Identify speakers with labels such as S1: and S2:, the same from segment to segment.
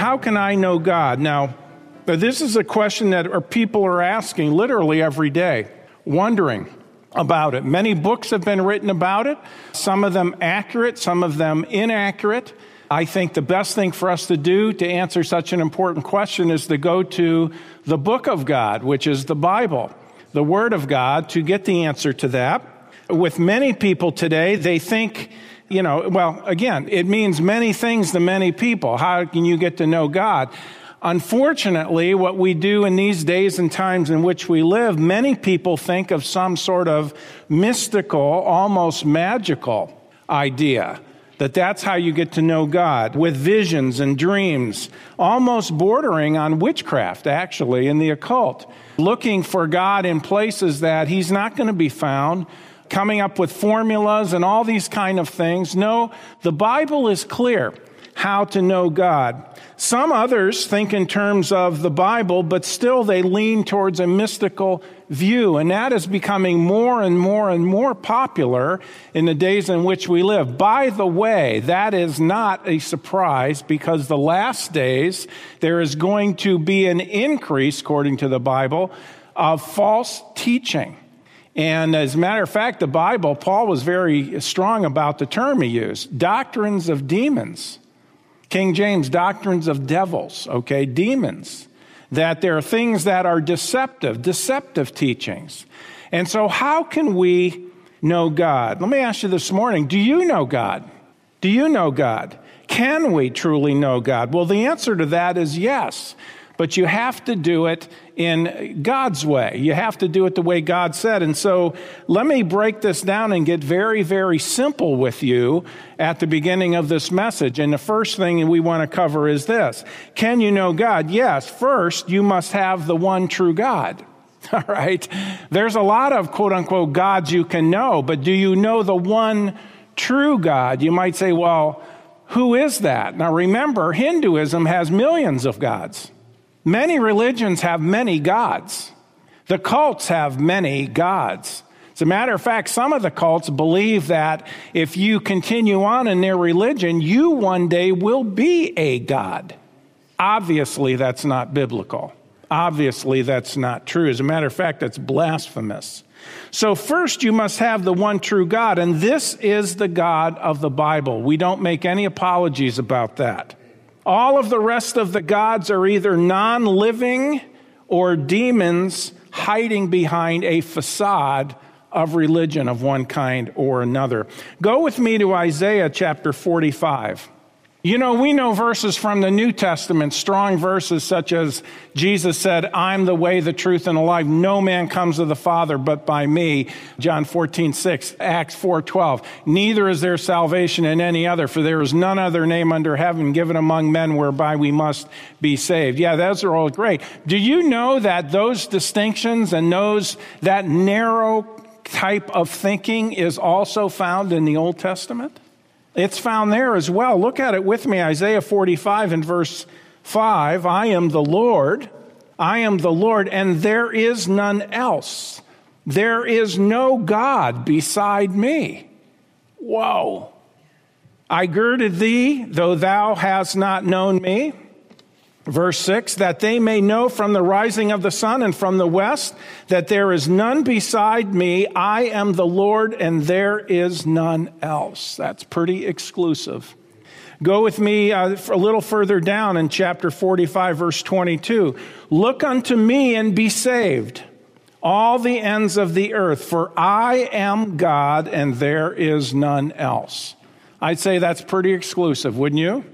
S1: how can I know God? Now, this is a question that people are asking literally every day, wondering about it. Many books have been written about it, some of them accurate, some of them inaccurate. I think the best thing for us to do to answer such an important question is to go to the book of God, which is the Bible, the Word of God, to get the answer to that. With many people today, they think, you know, well, again, it means many things to many people. How can you get to know God? Unfortunately, what we do in these days and times in which we live, many people think of some sort of mystical, almost magical idea that that's how you get to know God with visions and dreams, almost bordering on witchcraft, actually, in the occult. Looking for God in places that He's not going to be found, coming up with formulas and all these kind of things. No, the Bible is clear how to know God. Some others think in terms of the Bible, but still they lean towards a mystical view, and that is becoming more and more and more popular in the days in which we live. By the way, that is not a surprise because the last days there is going to be an increase, according to the Bible, of false teaching. And as a matter of fact, the Bible, Paul was very strong about the term he used doctrines of demons. King James, doctrines of devils, okay, demons. That there are things that are deceptive, deceptive teachings. And so, how can we know God? Let me ask you this morning do you know God? Do you know God? Can we truly know God? Well, the answer to that is yes but you have to do it in God's way. You have to do it the way God said. And so let me break this down and get very, very simple with you at the beginning of this message. And the first thing we want to cover is this Can you know God? Yes. First, you must have the one true God. All right. There's a lot of quote unquote gods you can know, but do you know the one true God? You might say, well, who is that? Now remember, Hinduism has millions of gods. Many religions have many gods. The cults have many gods. As a matter of fact, some of the cults believe that if you continue on in their religion, you one day will be a god. Obviously, that's not biblical. Obviously, that's not true. As a matter of fact, that's blasphemous. So, first, you must have the one true God, and this is the God of the Bible. We don't make any apologies about that. All of the rest of the gods are either non living or demons hiding behind a facade of religion of one kind or another. Go with me to Isaiah chapter 45. You know, we know verses from the New Testament, strong verses such as Jesus said, I'm the way, the truth, and the life. No man comes to the Father but by me. John 14, 6, Acts 4, 12. Neither is there salvation in any other, for there is none other name under heaven given among men whereby we must be saved. Yeah, those are all great. Do you know that those distinctions and those, that narrow type of thinking is also found in the Old Testament? It's found there as well. Look at it with me Isaiah 45 and verse 5. I am the Lord, I am the Lord, and there is none else. There is no God beside me. Whoa. I girded thee, though thou hast not known me. Verse 6 that they may know from the rising of the sun and from the west that there is none beside me. I am the Lord and there is none else. That's pretty exclusive. Go with me uh, a little further down in chapter 45, verse 22. Look unto me and be saved, all the ends of the earth, for I am God and there is none else. I'd say that's pretty exclusive, wouldn't you?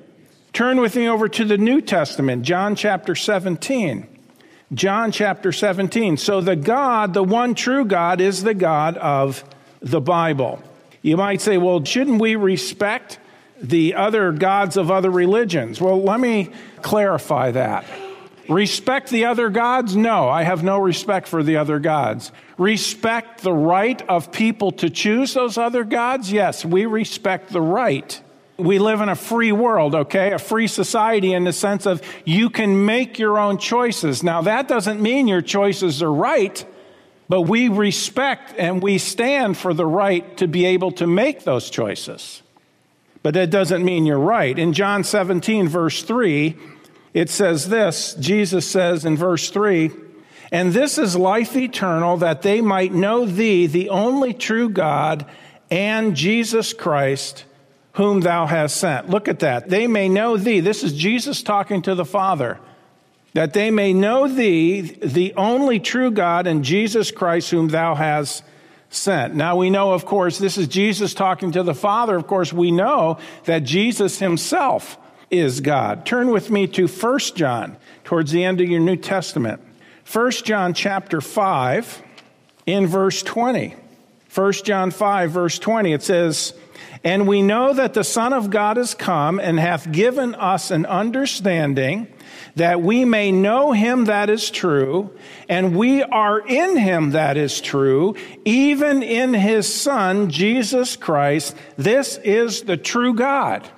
S1: Turn with me over to the New Testament, John chapter 17. John chapter 17. So the God, the one true God, is the God of the Bible. You might say, well, shouldn't we respect the other gods of other religions? Well, let me clarify that. Respect the other gods? No, I have no respect for the other gods. Respect the right of people to choose those other gods? Yes, we respect the right. We live in a free world, okay? A free society in the sense of you can make your own choices. Now, that doesn't mean your choices are right, but we respect and we stand for the right to be able to make those choices. But that doesn't mean you're right. In John 17, verse 3, it says this Jesus says in verse 3 And this is life eternal, that they might know thee, the only true God, and Jesus Christ, whom thou hast sent. Look at that. They may know thee. This is Jesus talking to the Father. That they may know thee, the only true God, and Jesus Christ, whom thou hast sent. Now we know, of course, this is Jesus talking to the Father. Of course, we know that Jesus himself is God. Turn with me to 1 John, towards the end of your New Testament. 1 John chapter 5, in verse 20. 1 John 5, verse 20, it says, And we know that the Son of God is come and hath given us an understanding that we may know him that is true, and we are in him that is true, even in his Son, Jesus Christ. This is the true God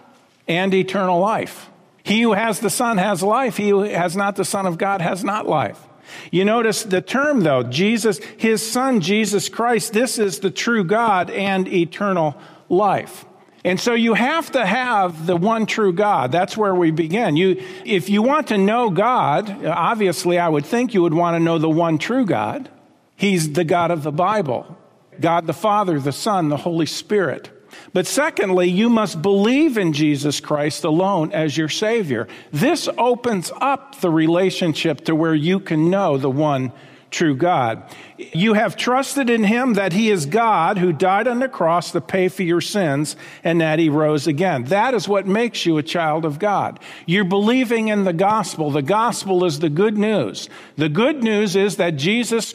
S1: and eternal life. He who has the Son has life. He who has not the Son of God has not life. You notice the term though, Jesus, his Son, Jesus Christ, this is the true God and eternal life. And so you have to have the one true God. That's where we begin. You, if you want to know God, obviously I would think you would want to know the one true God. He's the God of the Bible. God the Father, the Son, the Holy Spirit. But secondly, you must believe in Jesus Christ alone as your Savior. This opens up the relationship to where you can know the one true God. You have trusted in him that he is God who died on the cross to pay for your sins and that he rose again. That is what makes you a child of God. You're believing in the gospel. The gospel is the good news. The good news is that Jesus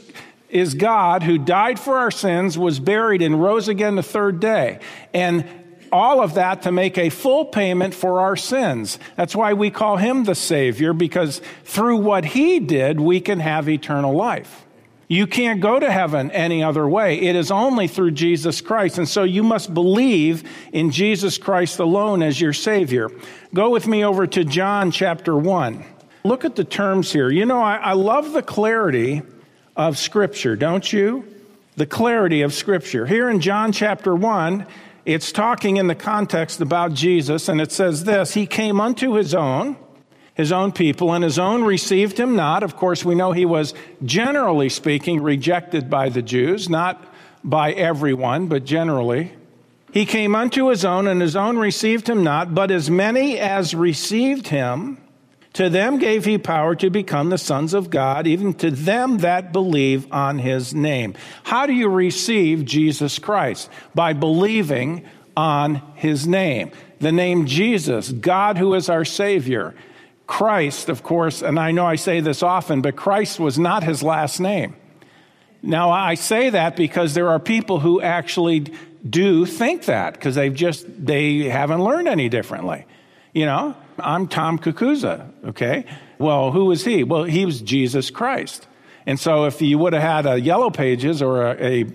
S1: is God who died for our sins, was buried, and rose again the third day. And all of that to make a full payment for our sins. That's why we call him the Savior, because through what he did, we can have eternal life. You can't go to heaven any other way. It is only through Jesus Christ. And so you must believe in Jesus Christ alone as your Savior. Go with me over to John chapter 1. Look at the terms here. You know, I, I love the clarity of Scripture, don't you? The clarity of Scripture. Here in John chapter 1, it's talking in the context about Jesus, and it says this He came unto his own, his own people, and his own received him not. Of course, we know he was, generally speaking, rejected by the Jews, not by everyone, but generally. He came unto his own, and his own received him not, but as many as received him, to them gave he power to become the sons of God, even to them that believe on his name. How do you receive Jesus Christ? By believing on his name. The name Jesus, God who is our Savior. Christ, of course, and I know I say this often, but Christ was not his last name. Now, I say that because there are people who actually do think that because they've just, they haven't learned any differently. You know, I'm Tom Kukuza, okay? Well, who was he? Well, he was Jesus Christ. And so if you would have had a yellow pages or a, a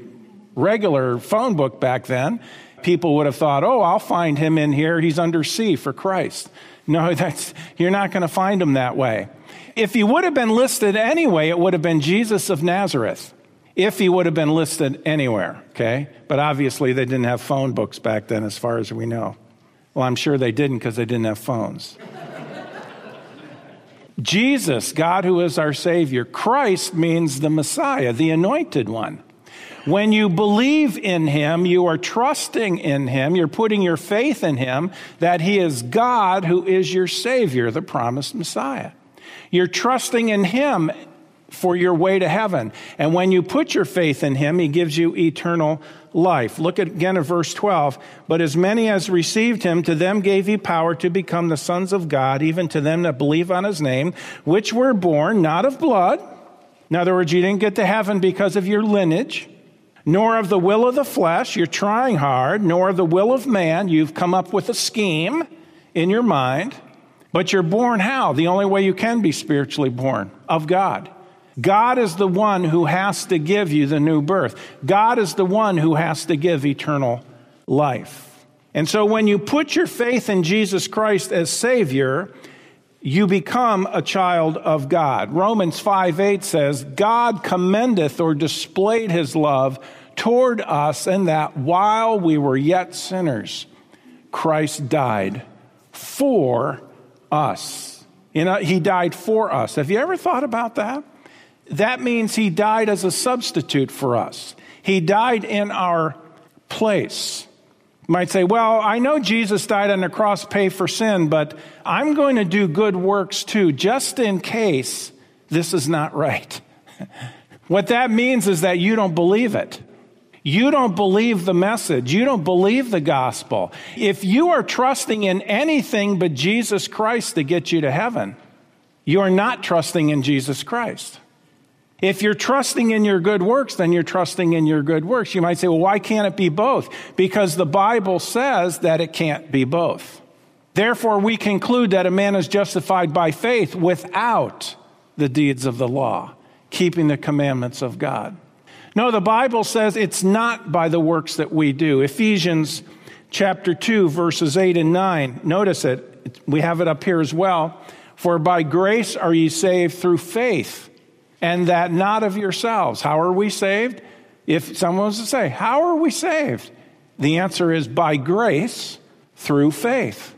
S1: regular phone book back then, people would have thought, oh, I'll find him in here. He's under C for Christ. No, that's, you're not going to find him that way. If he would have been listed anyway, it would have been Jesus of Nazareth. If he would have been listed anywhere, okay? But obviously they didn't have phone books back then, as far as we know. Well, I'm sure they didn't because they didn't have phones. Jesus, God who is our Savior, Christ means the Messiah, the anointed one. When you believe in Him, you are trusting in Him, you're putting your faith in Him that He is God who is your Savior, the promised Messiah. You're trusting in Him for your way to heaven. And when you put your faith in Him, He gives you eternal life. Look at, again at verse 12. But as many as received him, to them gave he power to become the sons of God, even to them that believe on his name, which were born not of blood. In other words, you didn't get to heaven because of your lineage, nor of the will of the flesh, you're trying hard, nor of the will of man, you've come up with a scheme in your mind. But you're born how? The only way you can be spiritually born of God. God is the one who has to give you the new birth. God is the one who has to give eternal life. And so when you put your faith in Jesus Christ as Savior, you become a child of God. Romans 5 8 says, God commendeth or displayed his love toward us in that while we were yet sinners, Christ died for us. You know, he died for us. Have you ever thought about that? That means he died as a substitute for us. He died in our place. You might say, well, I know Jesus died on the cross, pay for sin, but I'm going to do good works too, just in case this is not right. what that means is that you don't believe it. You don't believe the message. You don't believe the gospel. If you are trusting in anything but Jesus Christ to get you to heaven, you're not trusting in Jesus Christ. If you're trusting in your good works, then you're trusting in your good works. You might say, well, why can't it be both? Because the Bible says that it can't be both. Therefore, we conclude that a man is justified by faith without the deeds of the law, keeping the commandments of God. No, the Bible says it's not by the works that we do. Ephesians chapter 2, verses 8 and 9. Notice it. We have it up here as well. For by grace are ye saved through faith and that not of yourselves. How are we saved? If someone was to say, How are we saved? The answer is by grace through faith.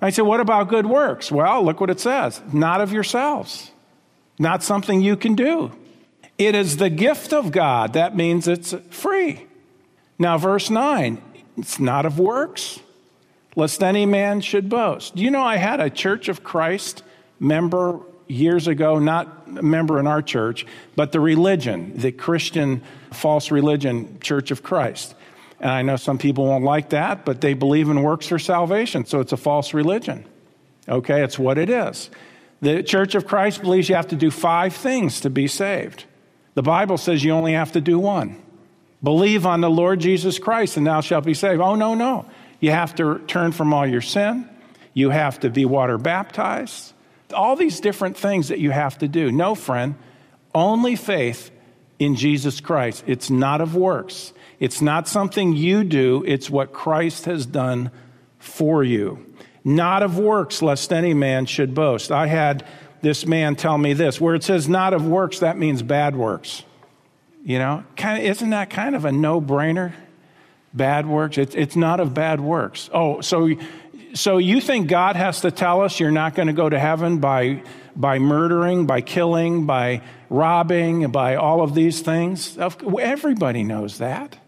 S1: I say, What about good works? Well, look what it says not of yourselves, not something you can do. It is the gift of God. That means it's free. Now, verse 9, it's not of works, lest any man should boast. Do you know I had a Church of Christ member years ago, not a member in our church, but the religion, the Christian false religion, Church of Christ. And I know some people won't like that, but they believe in works for salvation, so it's a false religion. Okay, it's what it is. The Church of Christ believes you have to do five things to be saved. The Bible says you only have to do one believe on the Lord Jesus Christ, and thou shalt be saved. Oh, no, no. You have to turn from all your sin, you have to be water baptized all these different things that you have to do. No, friend, only faith in Jesus Christ. It's not of works, it's not something you do, it's what Christ has done for you. Not of works, lest any man should boast. I had this man tell me this where it says not of works, that means bad works. You know, kind of, isn't that kind of a no brainer? Bad works? It's, it's not of bad works. Oh, so so you think God has to tell us you're not going to go to heaven by, by murdering, by killing, by robbing, by all of these things? Everybody knows that.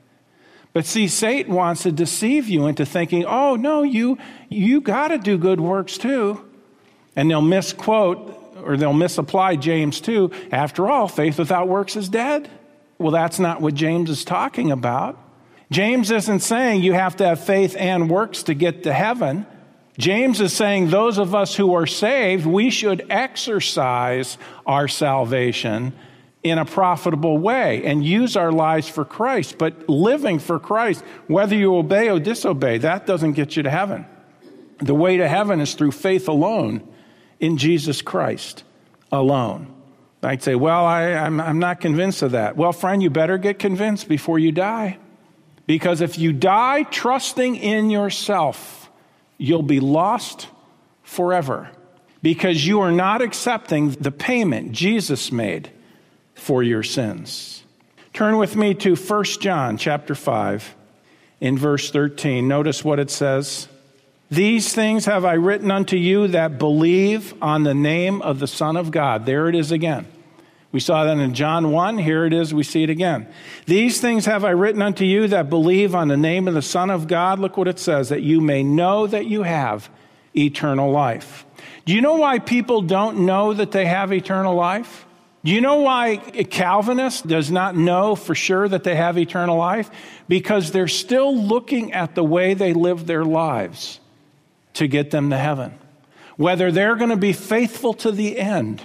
S1: But see, Satan wants to deceive you into thinking, oh, no, you, you got to do good works too. And they'll misquote or they'll misapply James 2. After all, faith without works is dead. Well, that's not what James is talking about. James isn't saying you have to have faith and works to get to heaven. James is saying those of us who are saved, we should exercise our salvation in a profitable way and use our lives for Christ. But living for Christ, whether you obey or disobey, that doesn't get you to heaven. The way to heaven is through faith alone in Jesus Christ alone. I'd say, well, I, am not convinced of that. Well, friend, you better get convinced before you die. Because if you die trusting in yourself, you'll be lost forever because you are not accepting the payment Jesus made for your sins. Turn with me to 1 John chapter 5 in verse 13. Notice what it says. These things have I written unto you that believe on the name of the Son of God. There it is again. We saw that in John 1. Here it is. We see it again. These things have I written unto you that believe on the name of the Son of God. Look what it says, that you may know that you have eternal life. Do you know why people don't know that they have eternal life? Do you know why Calvinist does not know for sure that they have eternal life? Because they're still looking at the way they live their lives to get them to heaven. Whether they're going to be faithful to the end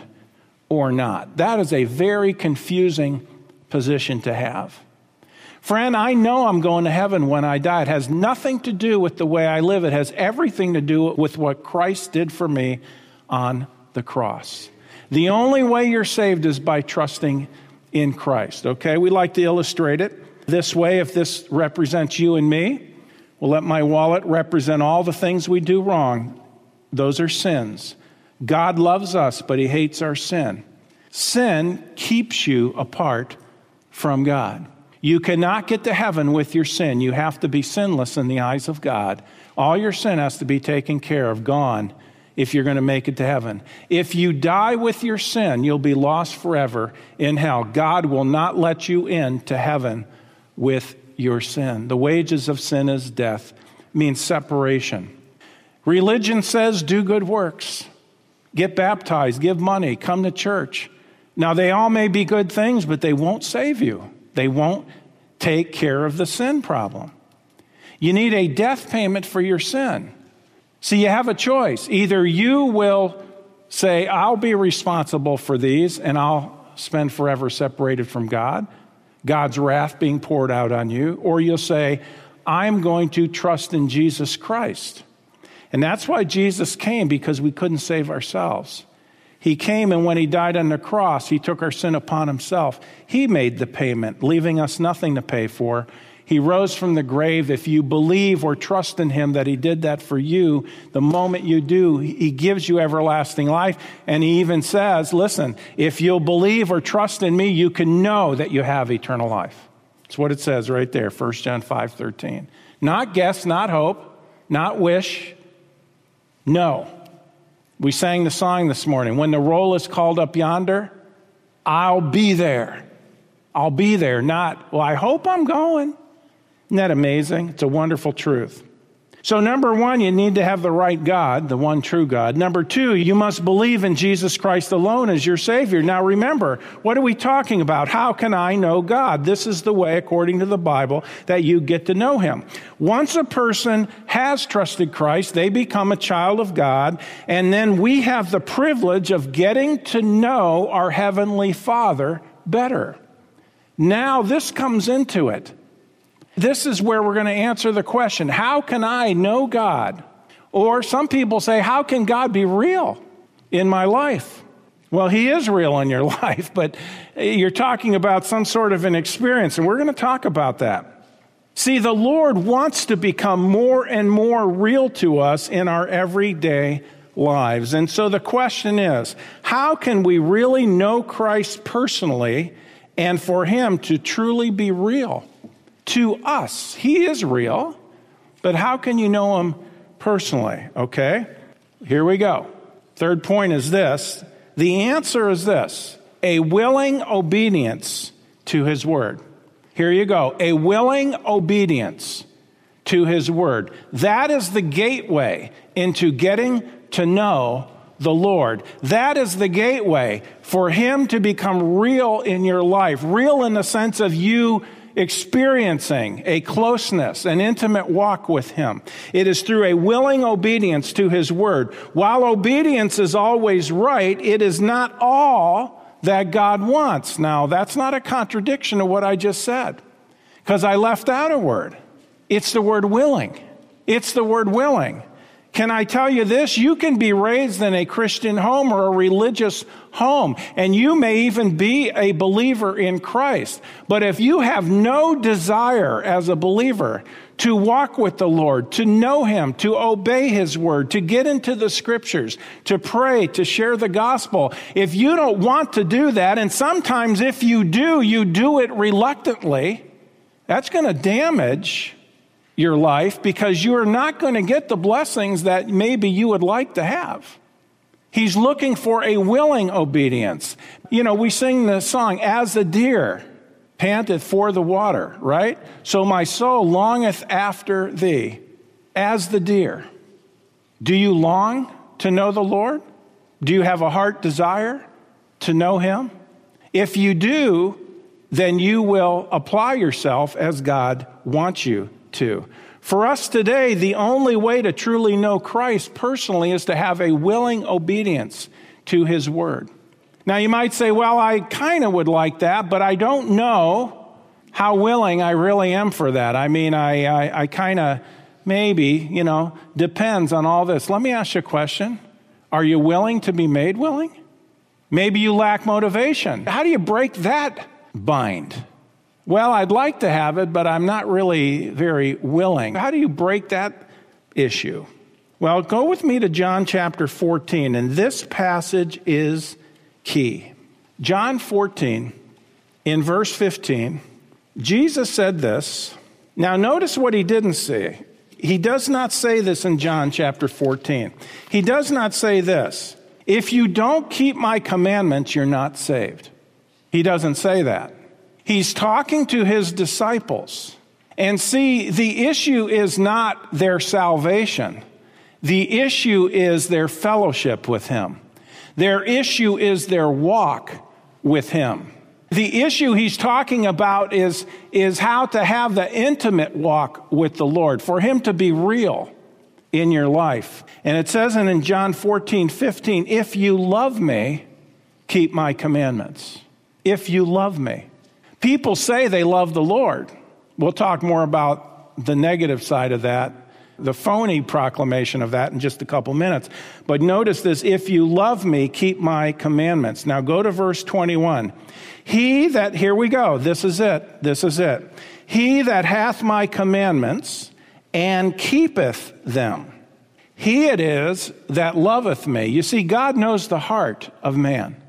S1: or not. That is a very confusing position to have. Friend, I know I'm going to heaven when I die. It has nothing to do with the way I live, it has everything to do with what Christ did for me on the cross. The only way you're saved is by trusting in Christ, okay? We like to illustrate it this way if this represents you and me. We'll let my wallet represent all the things we do wrong. Those are sins. God loves us, but he hates our sin. Sin keeps you apart from God. You cannot get to heaven with your sin. You have to be sinless in the eyes of God. All your sin has to be taken care of, gone if you're going to make it to heaven. If you die with your sin, you'll be lost forever in hell. God will not let you in to heaven with your sin. The wages of sin is death, means separation. Religion says do good works, get baptized, give money, come to church. Now, they all may be good things, but they won't save you. They won't take care of the sin problem. You need a death payment for your sin. So you have a choice. Either you will say, I'll be responsible for these and I'll spend forever separated from God, God's wrath being poured out on you, or you'll say, I'm going to trust in Jesus Christ. And that's why Jesus came, because we couldn't save ourselves. He came, and when he died on the cross, he took our sin upon himself. He made the payment, leaving us nothing to pay for. He rose from the grave. If you believe or trust in him that he did that for you, the moment you do, he gives you everlasting life. And he even says, listen, if you'll believe or trust in me, you can know that you have eternal life. That's what it says right there, 1 John 5 13. Not guess, not hope, not wish. No. We sang the song this morning. When the roll is called up yonder, I'll be there. I'll be there. Not, well, I hope I'm going. Isn't that amazing? It's a wonderful truth. So, number one, you need to have the right God, the one true God. Number two, you must believe in Jesus Christ alone as your Savior. Now, remember, what are we talking about? How can I know God? This is the way, according to the Bible, that you get to know Him. Once a person has trusted Christ, they become a child of God, and then we have the privilege of getting to know our Heavenly Father better. Now, this comes into it. This is where we're going to answer the question how can I know God? Or some people say, how can God be real in my life? Well, He is real in your life, but you're talking about some sort of an experience, and we're going to talk about that. See, the Lord wants to become more and more real to us in our everyday lives. And so the question is how can we really know Christ personally and for Him to truly be real? To us. He is real, but how can you know him personally? Okay, here we go. Third point is this the answer is this a willing obedience to his word. Here you go a willing obedience to his word. That is the gateway into getting to know the Lord. That is the gateway for him to become real in your life, real in the sense of you experiencing a closeness, an intimate walk with Him. It is through a willing obedience to His Word. While obedience is always right, it is not all that God wants. Now, that's not a contradiction of what I just said, because I left out a word. It's the word willing. It's the word willing. Can I tell you this? You can be raised in a Christian home or a religious home, and you may even be a believer in Christ. But if you have no desire as a believer to walk with the Lord, to know Him, to obey His word, to get into the scriptures, to pray, to share the gospel, if you don't want to do that, and sometimes if you do, you do it reluctantly, that's going to damage your life because you are not going to get the blessings that maybe you would like to have. He's looking for a willing obedience. You know, we sing the song, As the deer panteth for the water, right? So my soul longeth after thee, as the deer. Do you long to know the Lord? Do you have a heart desire to know Him? If you do, then you will apply yourself as God wants you to. For us today, the only way to truly know Christ personally is to have a willing obedience to his word. Now, you might say, well, I kind of would like that, but I don't know how willing I really am for that. I mean, I, I, I kind of maybe, you know, depends on all this. Let me ask you a question Are you willing to be made willing? Maybe you lack motivation. How do you break that bind? Well, I'd like to have it, but I'm not really very willing. How do you break that issue? Well, go with me to John chapter 14, and this passage is key. John 14, in verse 15, Jesus said this. Now, notice what he didn't say. he does not say this in John chapter 14. He does not say this If you don't keep my commandments, you're not saved. He doesn't say that. He's talking to his disciples. And see, the issue is not their salvation, the issue is their fellowship with him. Their issue is their walk with him. The issue he's talking about is, is how to have the intimate walk with the Lord, for him to be real in your life. And it says in John 14, 15, if you love me, keep my commandments. If you love me. People say they love the Lord. We'll talk more about the negative side of that the phony proclamation of that in just a couple minutes. But notice this if you love me, keep my commandments. Now go to verse 21. He that, here we go, this is it, this is it. He that hath my commandments and keepeth them, he it is that loveth me. You see, God knows the heart of man.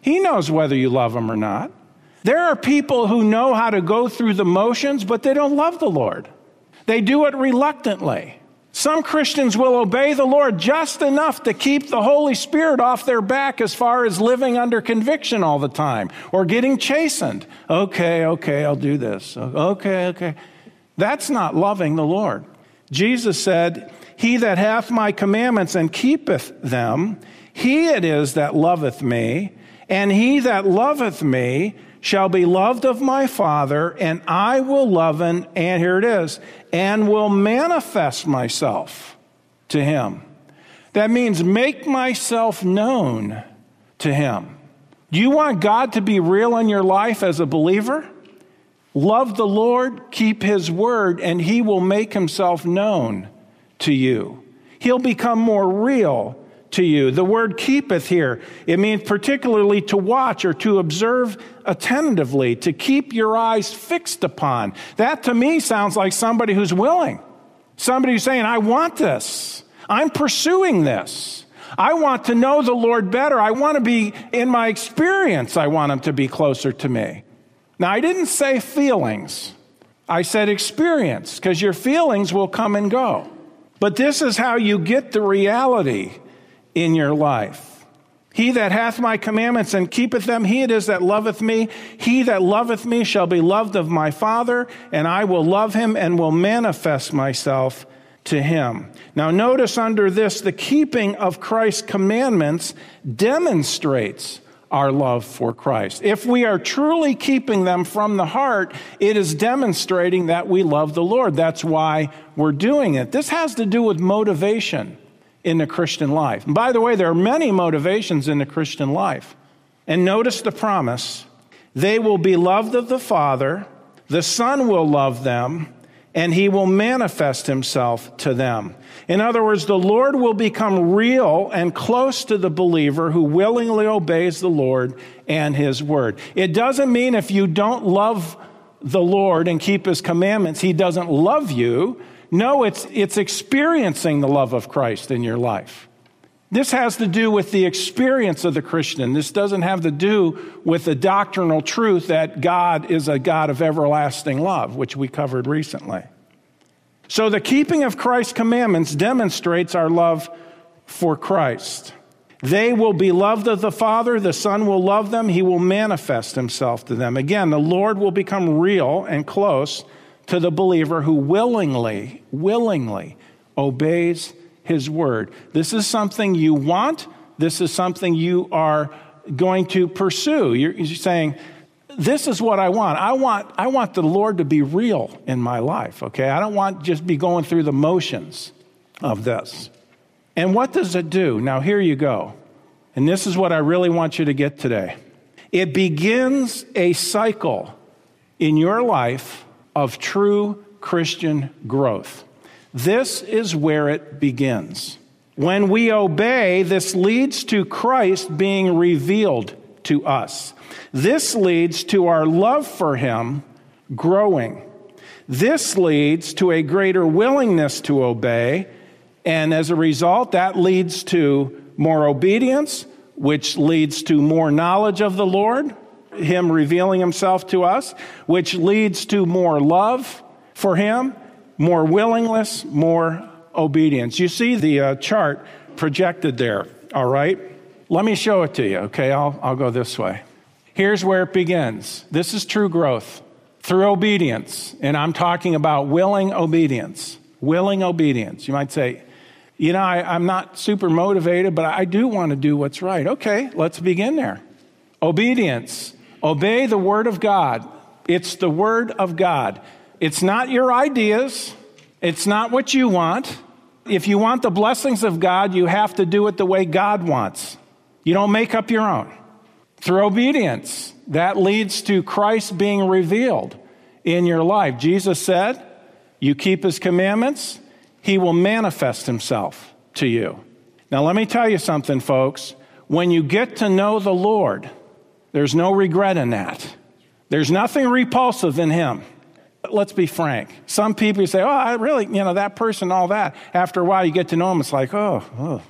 S1: He knows whether you love him or not. There are people who know how to go through the motions, but they don't love the Lord. They do it reluctantly. Some Christians will obey the Lord just enough to keep the Holy Spirit off their back as far as living under conviction all the time or getting chastened. Okay, okay, I'll do this. Okay, okay. That's not loving the Lord. Jesus said, He that hath my commandments and keepeth them, he it is that loveth me, and he that loveth me shall be loved of my Father, and I will love him, and here it is, and will manifest myself to him. That means make myself known to him. Do you want God to be real in your life as a believer? Love the Lord, keep his word, and he will make himself known to you. He'll become more real to you. The word keepeth here, it means particularly to watch or to observe attentively, to keep your eyes fixed upon. That to me sounds like somebody who's willing. Somebody who's saying, I want this. I'm pursuing this. I want to know the Lord better. I want to be, in my experience, I want Him to be closer to me. Now, I didn't say feelings. I said experience, because your feelings will come and go. But this is how you get the reality in your life. He that hath my commandments and keepeth them, he it is that loveth me. He that loveth me shall be loved of my Father, and I will love him and will manifest myself to him. Now, notice under this, the keeping of Christ's commandments demonstrates our love for Christ. If we are truly keeping them from the heart, it is demonstrating that we love the Lord. That's why we're doing it. This has to do with motivation in the Christian life. And by the way, there are many motivations in the Christian life. And notice the promise they will be loved of the Father, the Son will love them, and he will manifest himself to them. In other words, the Lord will become real and close to the believer who willingly obeys the Lord and his word. It doesn't mean if you don't love the Lord and keep his commandments, he doesn't love you. No, it's, it's experiencing the love of Christ in your life. This has to do with the experience of the Christian. This doesn't have to do with the doctrinal truth that God is a God of everlasting love, which we covered recently. So, the keeping of Christ's commandments demonstrates our love for Christ. They will be loved of the Father, the Son will love them, He will manifest Himself to them. Again, the Lord will become real and close to the believer who willingly, willingly obeys his word. This is something you want. This is something you are going to pursue. You're, you're saying, this is what I want. I want I want the Lord to be real in my life, okay? I don't want just be going through the motions of this. And what does it do? Now here you go. And this is what I really want you to get today. It begins a cycle in your life of true Christian growth. This is where it begins. When we obey, this leads to Christ being revealed to us. This leads to our love for Him growing. This leads to a greater willingness to obey, and as a result, that leads to more obedience, which leads to more knowledge of the Lord, him revealing himself to us, which leads to more love for him, more willingness, more obedience. You see the uh, chart projected there, all right? Let me show it to you, okay? I'll, I'll go this way. Here's where it begins. This is true growth through obedience. And I'm talking about willing obedience. Willing obedience. You might say, you know, I, am not super motivated, but I do want to do what's right. Okay, let's begin there. Obedience. Obey the word of God. It's the word of God. It's not your ideas. It's not what you want. If you want the blessings of God, you have to do it the way God wants. You don't make up your own. Through obedience, that leads to Christ being revealed in your life. Jesus said, You keep his commandments, he will manifest himself to you. Now, let me tell you something, folks. When you get to know the Lord, there's no regret in that. There's nothing repulsive in him. Let's be frank. Some people say, Oh, I really, you know, that person, all that. After a while, you get to know them, it's like, Oh, oh,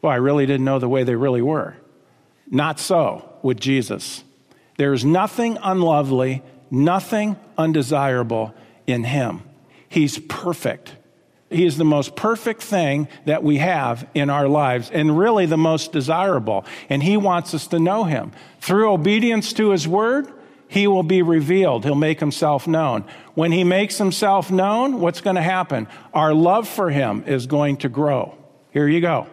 S1: boy, I really didn't know the way they really were. Not so with Jesus. There is nothing unlovely, nothing undesirable in him. He's perfect. He is the most perfect thing that we have in our lives and really the most desirable. And he wants us to know him. Through obedience to his word, he will be revealed. He'll make himself known. When he makes himself known, what's going to happen? Our love for him is going to grow. Here you go.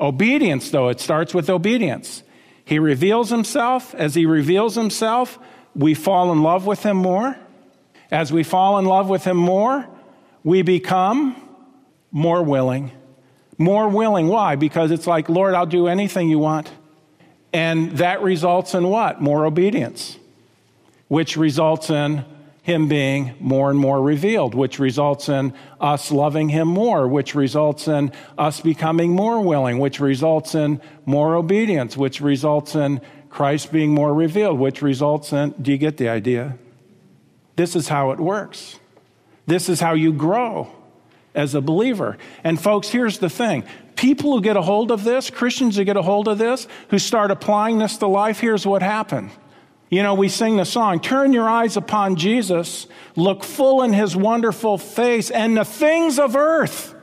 S1: Obedience, though, it starts with obedience. He reveals himself. As he reveals himself, we fall in love with him more. As we fall in love with him more, we become more willing. More willing. Why? Because it's like, Lord, I'll do anything you want. And that results in what? More obedience which results in him being more and more revealed, which results in us loving him more, which results in us becoming more willing, which results in more obedience, which results in Christ being more revealed, which results in, do you get the idea? This is how it works. This is how you grow as a believer. And folks, here's the thing people who get a hold of this, Christians who get a hold of this, who start applying this to life, here's what happened. You know, we sing the song, Turn your eyes upon Jesus, look full in his wonderful face, and the things of earth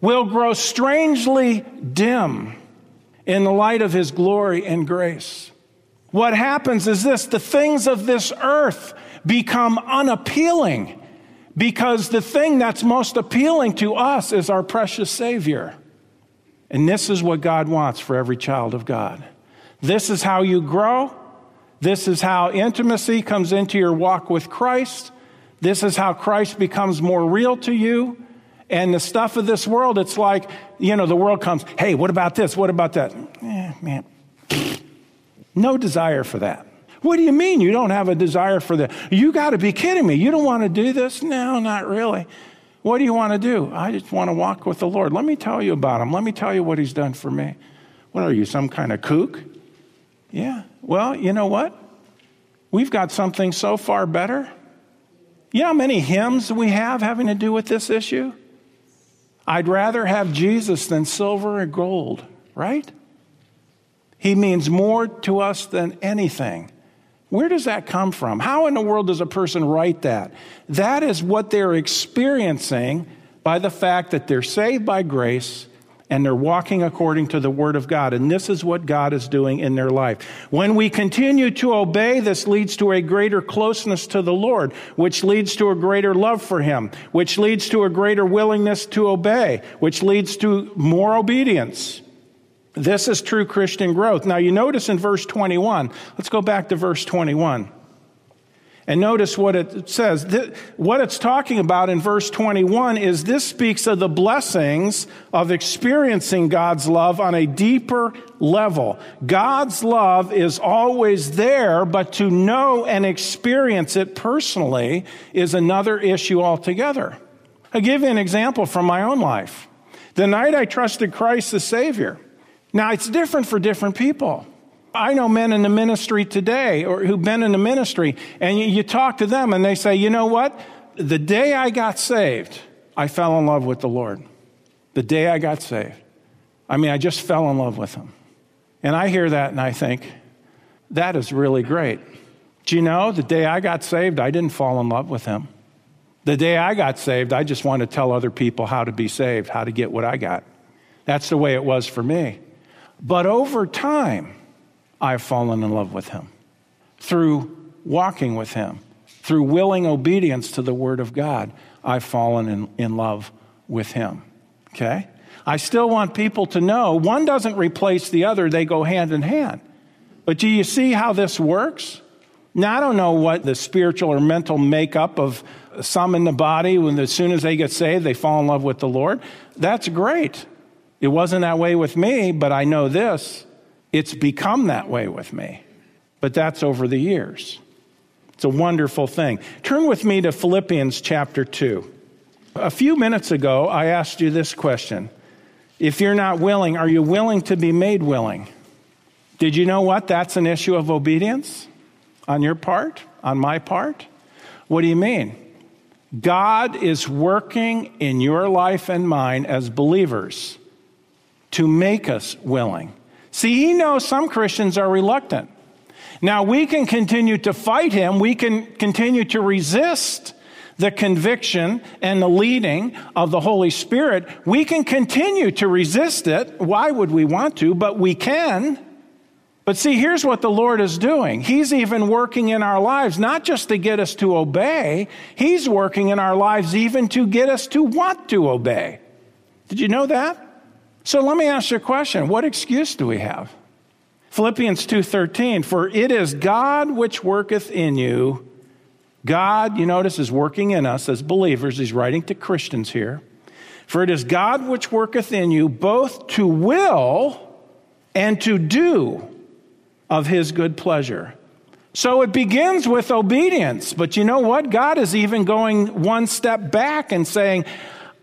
S1: will grow strangely dim in the light of his glory and grace. What happens is this the things of this earth become unappealing because the thing that's most appealing to us is our precious Savior. And this is what God wants for every child of God. This is how you grow. This is how intimacy comes into your walk with Christ. This is how Christ becomes more real to you. And the stuff of this world, it's like, you know, the world comes, hey, what about this? What about that? Eh, man, no desire for that. What do you mean you don't have a desire for that? You got to be kidding me. You don't want to do this? No, not really. What do you want to do? I just want to walk with the Lord. Let me tell you about him. Let me tell you what he's done for me. What are you, some kind of kook? Yeah. Well, you know what? We've got something so far better. You know how many hymns we have having to do with this issue? I'd rather have Jesus than silver and gold, right? He means more to us than anything. Where does that come from? How in the world does a person write that? That is what they're experiencing by the fact that they're saved by grace and they're walking according to the Word of God. And this is what God is doing in their life. When we continue to obey, this leads to a greater closeness to the Lord, which leads to a greater love for Him, which leads to a greater willingness to obey, which leads to more obedience. This is true Christian growth. Now, you notice in verse 21, let's go back to verse 21. And notice what it says. What it's talking about in verse 21 is this speaks of the blessings of experiencing God's love on a deeper level. God's love is always there, but to know and experience it personally is another issue altogether. I'll give you an example from my own life. The night I trusted Christ as Savior. Now, it's different for different people. I know men in the ministry today or who've been in the ministry, and you, talk to them and they say, you know what? The day I got saved, I fell in love with the Lord. The day I got saved. I mean, I just fell in love with Him. And I hear that and I think, that is really great. Do you know, the day I got saved, I didn't fall in love with Him. The day I got saved, I just wanted to tell other people how to be saved, how to get what I got. That's the way it was for me. But over time, I've fallen in love with Him through walking with Him, through willing obedience to the Word of God. I've fallen in, in love with Him. Okay? I still want people to know one doesn't replace the other, they go hand in hand. But do you see how this works? Now, I don't know what the spiritual or mental makeup of some in the body, when as soon as they get saved, they fall in love with the Lord. That's great. It wasn't that way with me, but I know this it's become that way with me. But that's over the years. It's a wonderful thing. Turn with me to Philippians chapter 2. A few minutes ago, I asked you this question If you're not willing, are you willing to be made willing? Did you know what? That's an issue of obedience on your part, on my part. What do you mean? God is working in your life and mine as believers to make us willing. See, He knows some Christians are reluctant. Now, we can continue to fight Him, we can continue to resist the conviction and the leading of the Holy Spirit. We can continue to resist it. Why would we want to? But we can. But see, here's what the Lord is doing. He's even working in our lives, not just to get us to obey, He's working in our lives even to get us to want to obey. Did you know that? So let me ask you a question. What excuse do we have? Philippians 2:13 for it is God which worketh in you God you notice is working in us as believers he's writing to Christians here for it is God which worketh in you both to will and to do of his good pleasure. So it begins with obedience. But you know what? God is even going one step back and saying,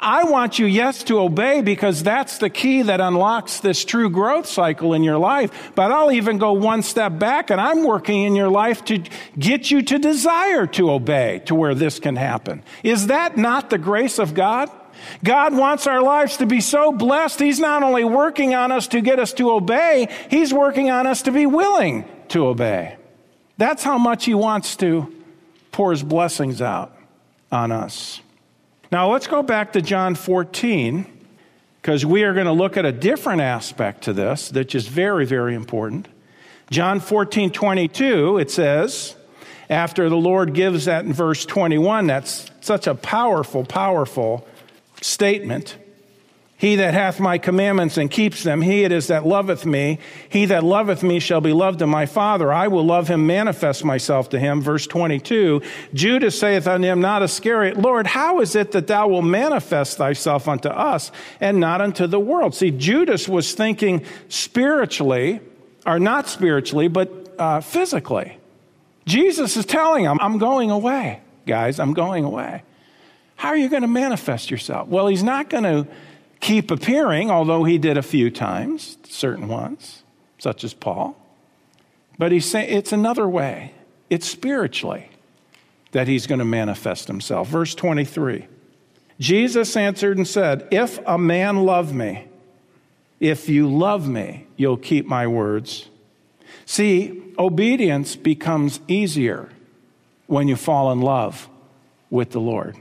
S1: I want you, yes, to obey because that's the key that unlocks this true growth cycle in your life. But I'll even go one step back and I'm working in your life to get you to desire to obey to where this can happen. Is that not the grace of God? God wants our lives to be so blessed. He's not only working on us to get us to obey, He's working on us to be willing to obey. That's how much He wants to pour His blessings out on us. Now, let's go back to John 14, because we are going to look at a different aspect to this that is very, very important. John 14, 22, it says, after the Lord gives that in verse 21, that's such a powerful, powerful statement. He that hath my commandments and keeps them, he it is that loveth me. He that loveth me shall be loved of my Father. I will love him, manifest myself to him. Verse 22. Judas saith unto him, not Iscariot, Lord, how is it that thou wilt manifest thyself unto us and not unto the world? See, Judas was thinking spiritually, or not spiritually, but uh, physically. Jesus is telling him, I'm going away, guys, I'm going away. How are you going to manifest yourself? Well, he's not going to keep appearing, although he did a few times, certain ones, such as Paul. But he's saying it's another way. It's spiritually that he's going to manifest himself. Verse 23 Jesus answered and said, If a man love me, if you love me, you'll keep my words. See, obedience becomes easier when you fall in love with the Lord.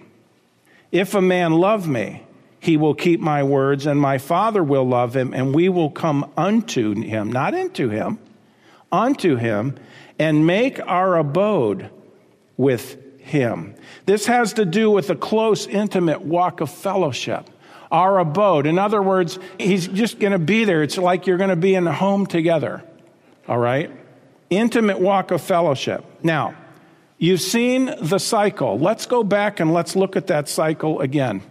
S1: If a man love me, he will keep my words, and my Father will love him, and we will come unto him, not into him, unto him, and make our abode with him. This has to do with a close, intimate walk of fellowship. Our abode. In other words, he's just going to be there. It's like you're going to be in the home together. All right? Intimate walk of fellowship. Now, You've seen the cycle. Let's go back and let's look at that cycle again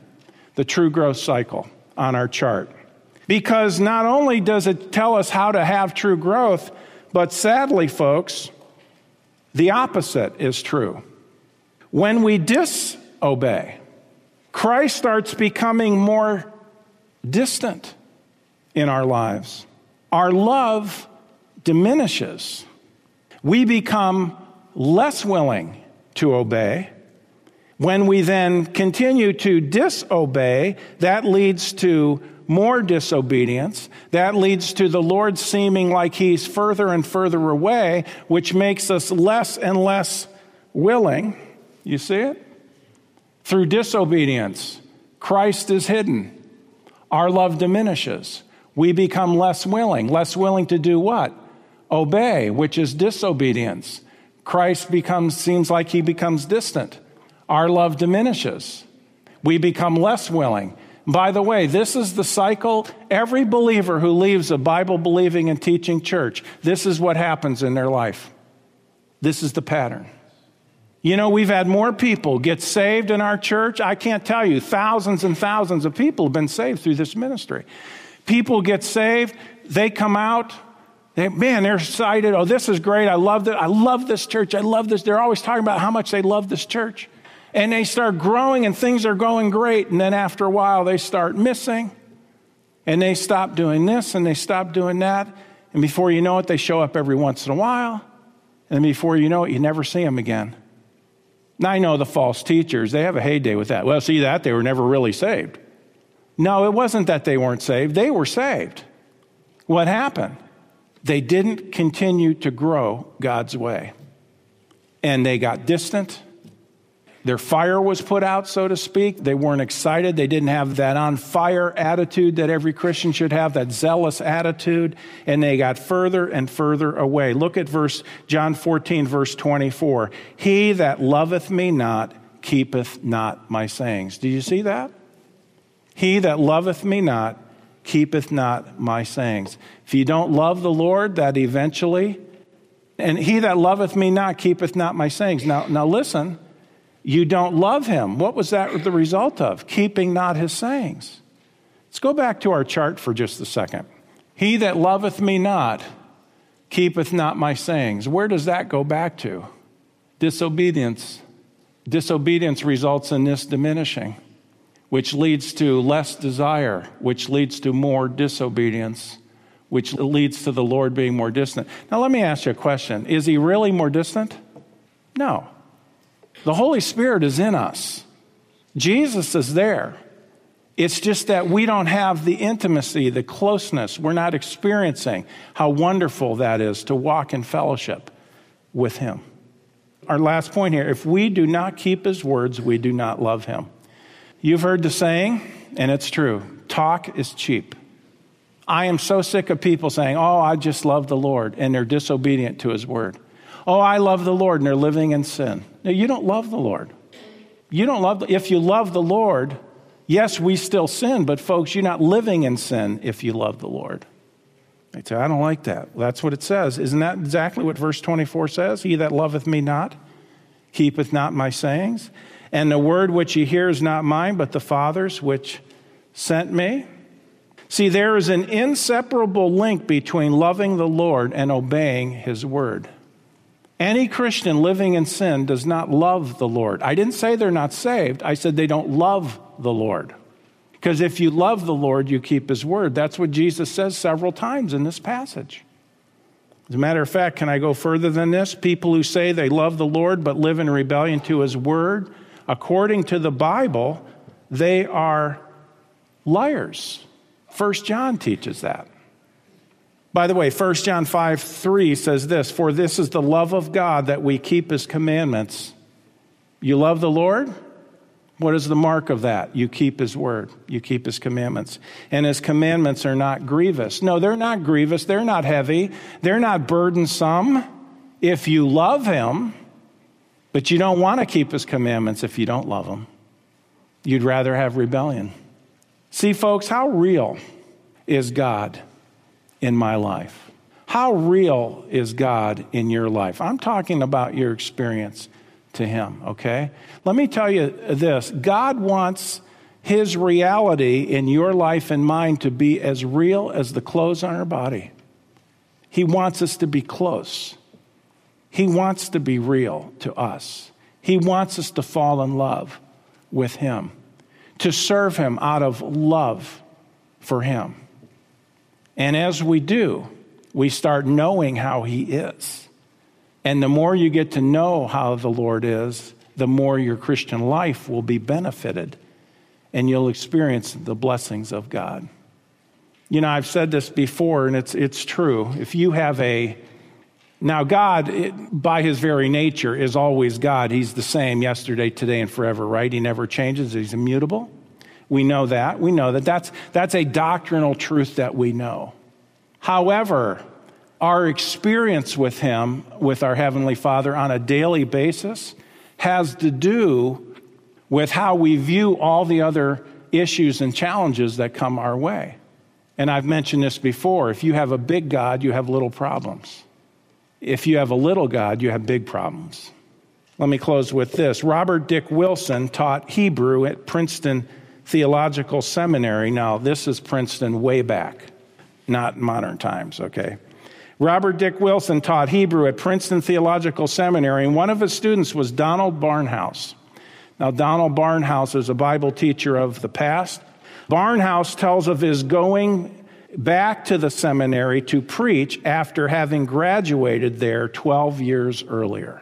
S1: the true growth cycle on our chart. Because not only does it tell us how to have true growth, but sadly, folks, the opposite is true. When we disobey, Christ starts becoming more distant in our lives. Our love diminishes. We become less willing to obey. When we then continue to disobey, that leads to more disobedience. That leads to the Lord seeming like He's further and further away, which makes us less and less willing. You see it? Through disobedience, Christ is hidden. Our love diminishes. We become less willing. Less willing to do what? Obey, which is disobedience. Christ becomes, seems like he becomes distant. Our love diminishes. We become less willing. By the way, this is the cycle. Every believer who leaves a Bible believing and teaching church, this is what happens in their life. This is the pattern. You know, we've had more people get saved in our church. I can't tell you, thousands and thousands of people have been saved through this ministry. People get saved, they come out, they, man, they're excited. Oh, this is great. I love it. I love this church. I love this. They're always talking about how much they love this church. And they start growing and things are going great. And then after a while, they start missing. And they stop doing this and they stop doing that. And before you know it, they show up every once in a while. And before you know it, you never see them again. Now, I know the false teachers, they have a heyday with that. Well, see that? They were never really saved. No, it wasn't that they weren't saved, they were saved. What happened? They didn't continue to grow God's way. And they got distant their fire was put out, so to speak. They weren't excited. They didn't have that on fire attitude that every Christian should have, that zealous attitude. And they got further and further away. Look at verse, John 14, verse 24. He that loveth me not keepeth not my sayings. Do you see that? He that loveth me not keepeth not my sayings. If you don't love the Lord, that eventually, and he that loveth me not keepeth not my sayings. Now, now listen you don't love him. What was that the result of? Keeping not his sayings. Let's go back to our chart for just a second. He that loveth me not keepeth not my sayings. Where does that go back to? Disobedience. Disobedience results in this diminishing, which leads to less desire, which leads to more disobedience, which leads to the Lord being more distant. Now, let me ask you a question Is he really more distant? No. The Holy Spirit is in us, Jesus is there. It's just that we don't have the intimacy, the closeness. We're not experiencing how wonderful that is to walk in fellowship with Him. Our last point here if we do not keep His words, we do not love Him. You've heard the saying, and it's true talk is cheap. I am so sick of people saying, Oh, I just love the Lord, and they're disobedient to His word. Oh, I love the Lord, and they're living in sin. No, you don't love the Lord. You don't love, if you love the Lord, yes, we still sin, but folks, you're not living in sin if you love the Lord. They say, I don't like that. Well, that's what it says. Isn't that exactly what verse 24 says? He that loveth me not, keepeth not my sayings. And the word which ye hear is not mine, but the Father's which sent me. See, there is an inseparable link between loving the Lord and obeying his word. Any Christian living in sin does not love the Lord. I didn't say they're not saved, I said they don't love the Lord. Because if you love the Lord, you keep his word. That's what Jesus says several times in this passage. As a matter of fact, can I go further than this? People who say they love the Lord but live in rebellion to his word, according to the Bible, they are liars. First John teaches that. By the way, 1 John 5 3 says this For this is the love of God that we keep his commandments. You love the Lord? What is the mark of that? You keep his word, you keep his commandments. And his commandments are not grievous. No, they're not grievous, they're not heavy, they're not burdensome if you love him, but you don't want to keep his commandments if you don't love him. You'd rather have rebellion. See, folks, how real is God? In my life? How real is God in your life? I'm talking about your experience to Him, okay? Let me tell you this God wants His reality in your life and mine to be as real as the clothes on our body. He wants us to be close. He wants to be real to us. He wants us to fall in love with Him, to serve Him out of love for Him. And as we do, we start knowing how He is. And the more you get to know how the Lord is, the more your Christian life will be benefited and you'll experience the blessings of God. You know, I've said this before, and it's, it's true. If you have a Now, God, it, by his very nature, is always God. He's the same yesterday, today, and forever, right? He never changes, he's immutable. We know that. We know that. That's, that's a doctrinal truth that we know. However, our experience with him, with our Heavenly Father on a daily basis, has to do with how we view all the other issues and challenges that come our way. And I've mentioned this before if you have a big God, you have little problems. If you have a little God, you have big problems. Let me close with this. Robert Dick Wilson taught Hebrew at Princeton Theological Seminary. Now, this is Princeton way back, not modern times, okay? Robert Dick Wilson taught Hebrew at Princeton Theological Seminary, and one of his students was Donald Barnhouse. Now, Donald Barnhouse is a Bible teacher of the past. Barnhouse tells of his going back to the seminary to preach after having graduated there 12 years earlier.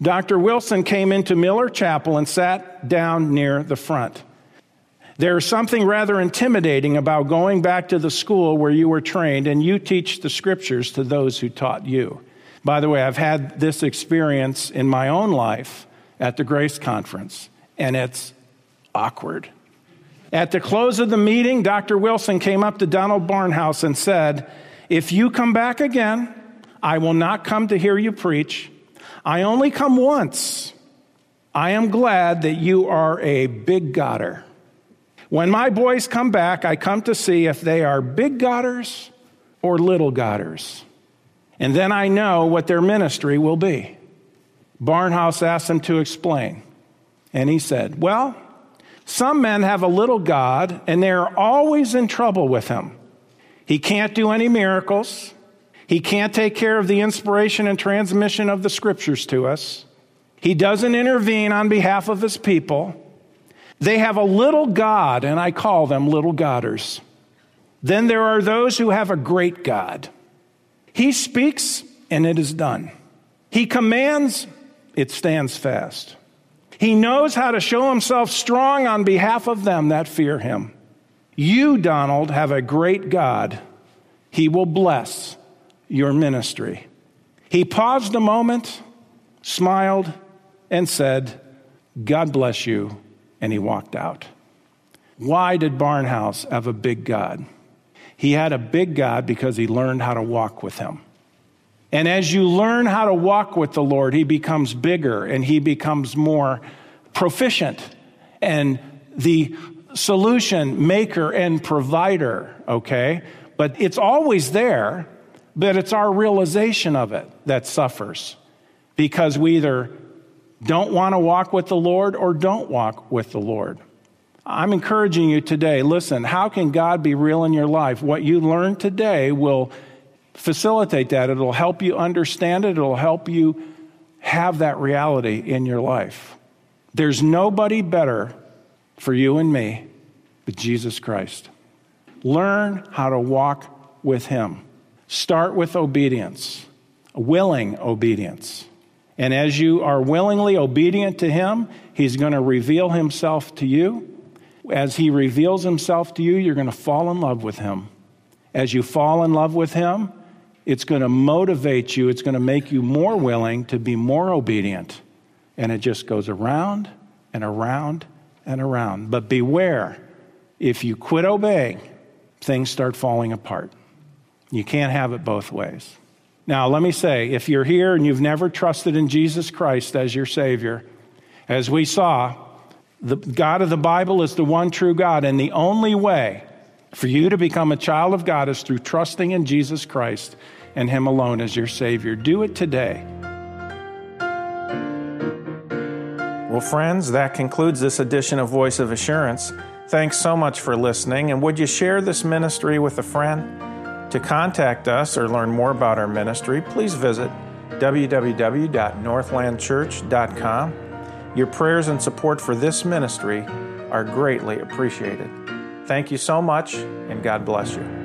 S1: Dr. Wilson came into Miller Chapel and sat down near the front. There's something rather intimidating about going back to the school where you were trained and you teach the scriptures to those who taught you. By the way, I've had this experience in my own life at the Grace Conference, and it's awkward. At the close of the meeting, Dr. Wilson came up to Donald Barnhouse and said, If you come back again, I will not come to hear you preach. I only come once. I am glad that you are a big Godder. When my boys come back, I come to see if they are big Godders or little Godders. And then I know what their ministry will be. Barnhouse asked him to explain. And he said, Well, some men have a little God, and they are always in trouble with him. He can't do any miracles. He can't take care of the inspiration and transmission of the scriptures to us. He doesn't intervene on behalf of his people. They have a little God, and I call them little Godders. Then there are those who have a great God. He speaks, and it is done. He commands, it stands fast. He knows how to show himself strong on behalf of them that fear him. You, Donald, have a great God. He will bless your ministry. He paused a moment, smiled, and said, God bless you. And he walked out. Why did Barnhouse have a big God? He had a big God because he learned how to walk with him. And as you learn how to walk with the Lord, He becomes bigger and He becomes more proficient and the solution maker and provider, okay? But it's always there, but it's our realization of it that suffers because we either don't want to walk with the Lord or don't walk with the Lord. I'm encouraging you today listen, how can God be real in your life? What you learn today will facilitate that. It'll help you understand it, it'll help you have that reality in your life. There's nobody better for you and me but Jesus Christ. Learn how to walk with Him. Start with obedience, willing obedience. And as you are willingly obedient to Him, He's going to reveal Himself to you. As He reveals Himself to you, you're going to fall in love with Him. As you fall in love with Him, it's going to motivate you, it's going to make you more willing to be more obedient. And it just goes around and around and around. But beware, if you quit obeying, things start falling apart. You can't have it both ways. Now, let me say if you're here and you've never trusted in Jesus Christ as your Savior, as we saw, the God of the Bible is the one true God, and the only way for you to become a child of God is through trusting in Jesus Christ and Him alone as your Savior. Do it today. Well, friends, that concludes this edition of Voice of Assurance. Thanks so much for listening, and would you share this ministry with a friend? To contact us or learn more about our ministry, please visit www.northlandchurch.com. Your prayers and support for this ministry are greatly appreciated. Thank you so much, and God bless you.